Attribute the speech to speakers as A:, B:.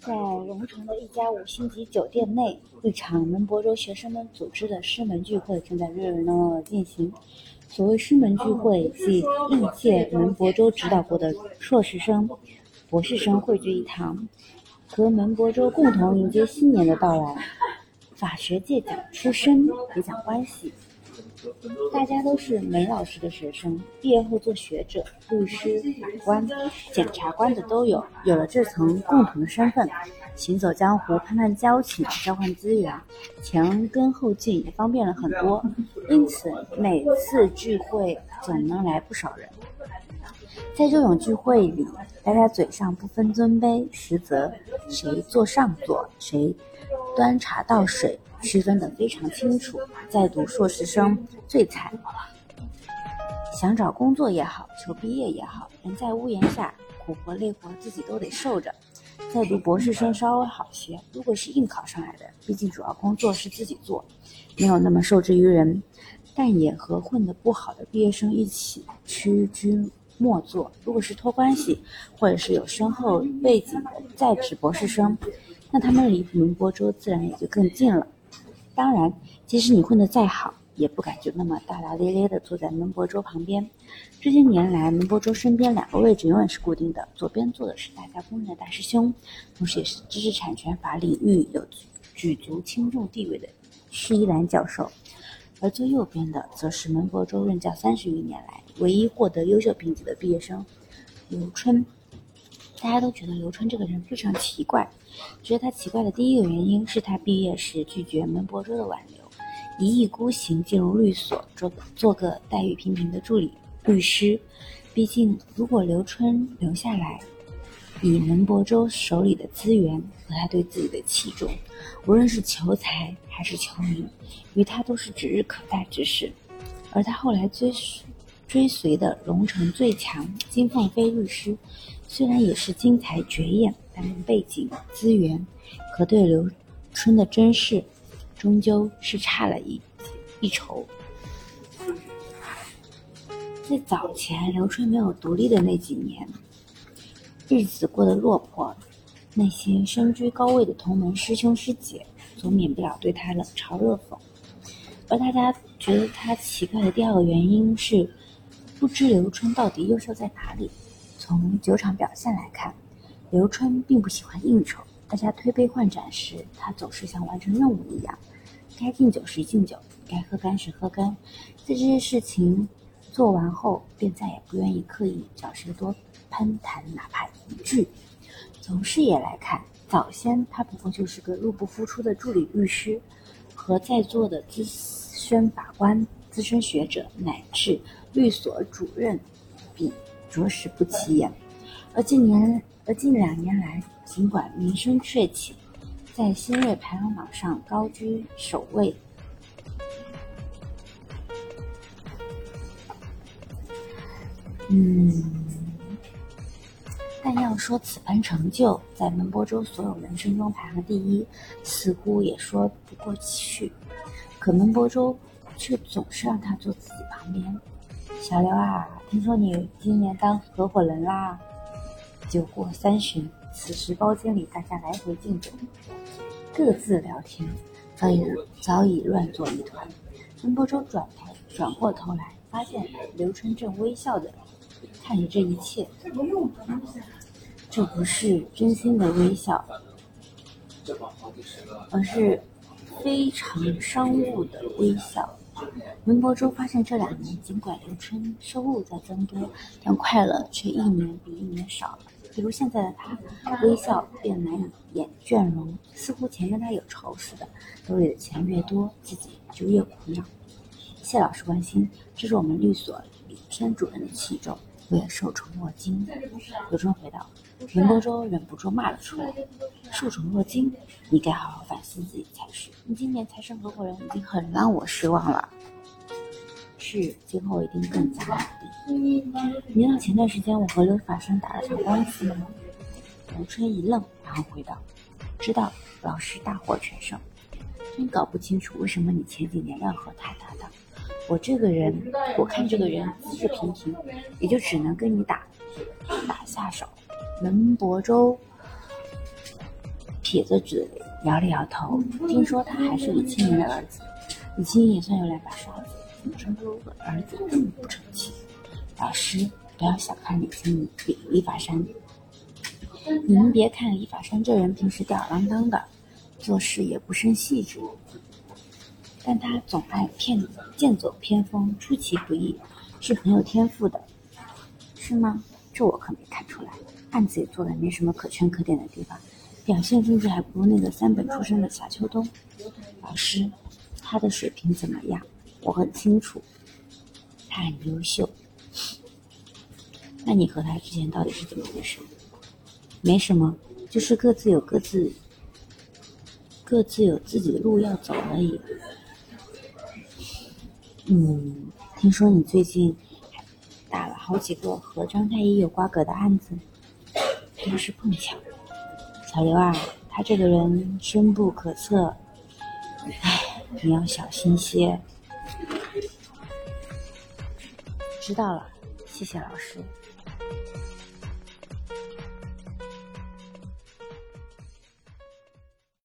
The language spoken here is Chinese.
A: 在龙城的一家五星级酒店内，一场门博州学生们组织的师门聚会正在热热闹闹的进行。所谓师门聚会，即历届门博州指导过的硕士生、博士生汇聚一堂，和门博州共同迎接新年的到来。法学界讲出身，也讲关系。大家都是梅老师的学生，毕业后做学者、律师、法官、检察官的都有。有了这层共同的身份，行走江湖、攀攀交情、交换资源，前跟后进也方便了很多。因此，每次聚会总能来不少人。在这种聚会里，大家嘴上不分尊卑，实则谁坐上座，谁端茶倒水。区分的非常清楚。在读硕士生最惨，想找工作也好，求毕业也好，人在屋檐下，苦活累活自己都得受着。在读博士生稍微好些，如果是硬考上来的，毕竟主要工作是自己做，没有那么受制于人，但也和混得不好的毕业生一起屈居末座。如果是托关系，或者是有深厚背景的在职博士生，那他们离门博州自然也就更近了。当然，即使你混得再好，也不敢就那么大大咧咧地坐在门伯周旁边。这些年来，门伯周身边两个位置永远是固定的，左边坐的是大家公认的大师兄，同时也是知识产权法领域有举足轻重地位的施一兰教授，而最右边的则是门伯周任教三十余年来唯一获得优秀评级的毕业生刘春。大家都觉得刘春这个人非常奇怪。觉得他奇怪的第一个原因是他毕业时拒绝门伯州的挽留，一意孤行进入律所做做个待遇平平的助理律师。毕竟，如果刘春留下来，以门伯州手里的资源和他对自己的器重，无论是求财还是求名，于他都是指日可待之事。而他后来追追随的荣城最强金凤飞律师，虽然也是金才绝艳。但背景资源和对刘春的珍视，终究是差了一一筹。在早前刘春没有独立的那几年，日子过得落魄，那些身居高位的同门师兄师姐，总免不了对他冷嘲热讽。而大家觉得他奇怪的第二个原因是，不知刘春到底优秀在哪里。从酒场表现来看。刘春并不喜欢应酬，大家推杯换盏时，他总是像完成任务一样，该敬酒时敬酒，该喝干时喝干。在这些事情做完后，便再也不愿意刻意找谁多攀谈，哪怕一句。从事业来看，早先他不过就是个入不敷出的助理律师，和在座的资深法官、资深学者乃至律所主任比，着实不起眼。而近年。而近两年来，尽管名声鹊起，在新锐排行榜上高居首位，嗯，但要说此番成就在门波州所有人生中排行第一，似乎也说不过去。可门波州却总是让他坐自己旁边。小刘啊，听说你今年当合伙人啦？酒过三巡，此时包间里大家来回敬酒，各自聊天，早已早已乱作一团。陈伯周转头转过头来，发现刘春正微笑的看着这一切，这不是真心的微笑，而是非常商务的微笑。文博周发现，这两年尽管刘春收入在增多，但快乐却一年比一年少了。比如现在的他，微笑便难以掩倦容，似乎钱跟他有仇似的。兜里的钱越多，自己就越苦恼。谢老师关心，这是我们律所李天主任的器重，我也受宠若惊。刘春回道：“林伯周忍不住骂了出来：“受宠若惊，你该好好反思自己才是。你今年财神合伙人已经很让我失望了。”是，今后一定更加努力。你知道前段时间我和刘法生打了场官司吗？刘春一愣，然后回道：“知道，老师大获全胜。真搞不清楚为什么你前几年要和他搭档。我这个人，我看这个人资质平平，也就只能跟你打打下手。门伯周撇着嘴，摇了摇头。听说他还是李青云的儿子，李青云也算有两把刷子，怎么生出个儿子这么不争气？老师，不要小看李青云，李李法山。你们别看李法山这人平时吊儿郎当的，做事也不甚细致，但他总爱骗剑走偏锋，出其不意，是很有天赋的，是吗？这我可没看出来。案子也做的没什么可圈可点的地方，表现甚至还不如那个三本出身的夏秋冬。老师，他的水平怎么样？我很清楚，他很优秀。那你和他之前到底是怎么回事？没什么，就是各自有各自，各自有自己的路要走而已。嗯，听说你最近打了好几个和张太医有瓜葛的案子。都是碰巧，小刘啊，他这个人深不可测，哎，你要小心些。知道了，谢谢老师。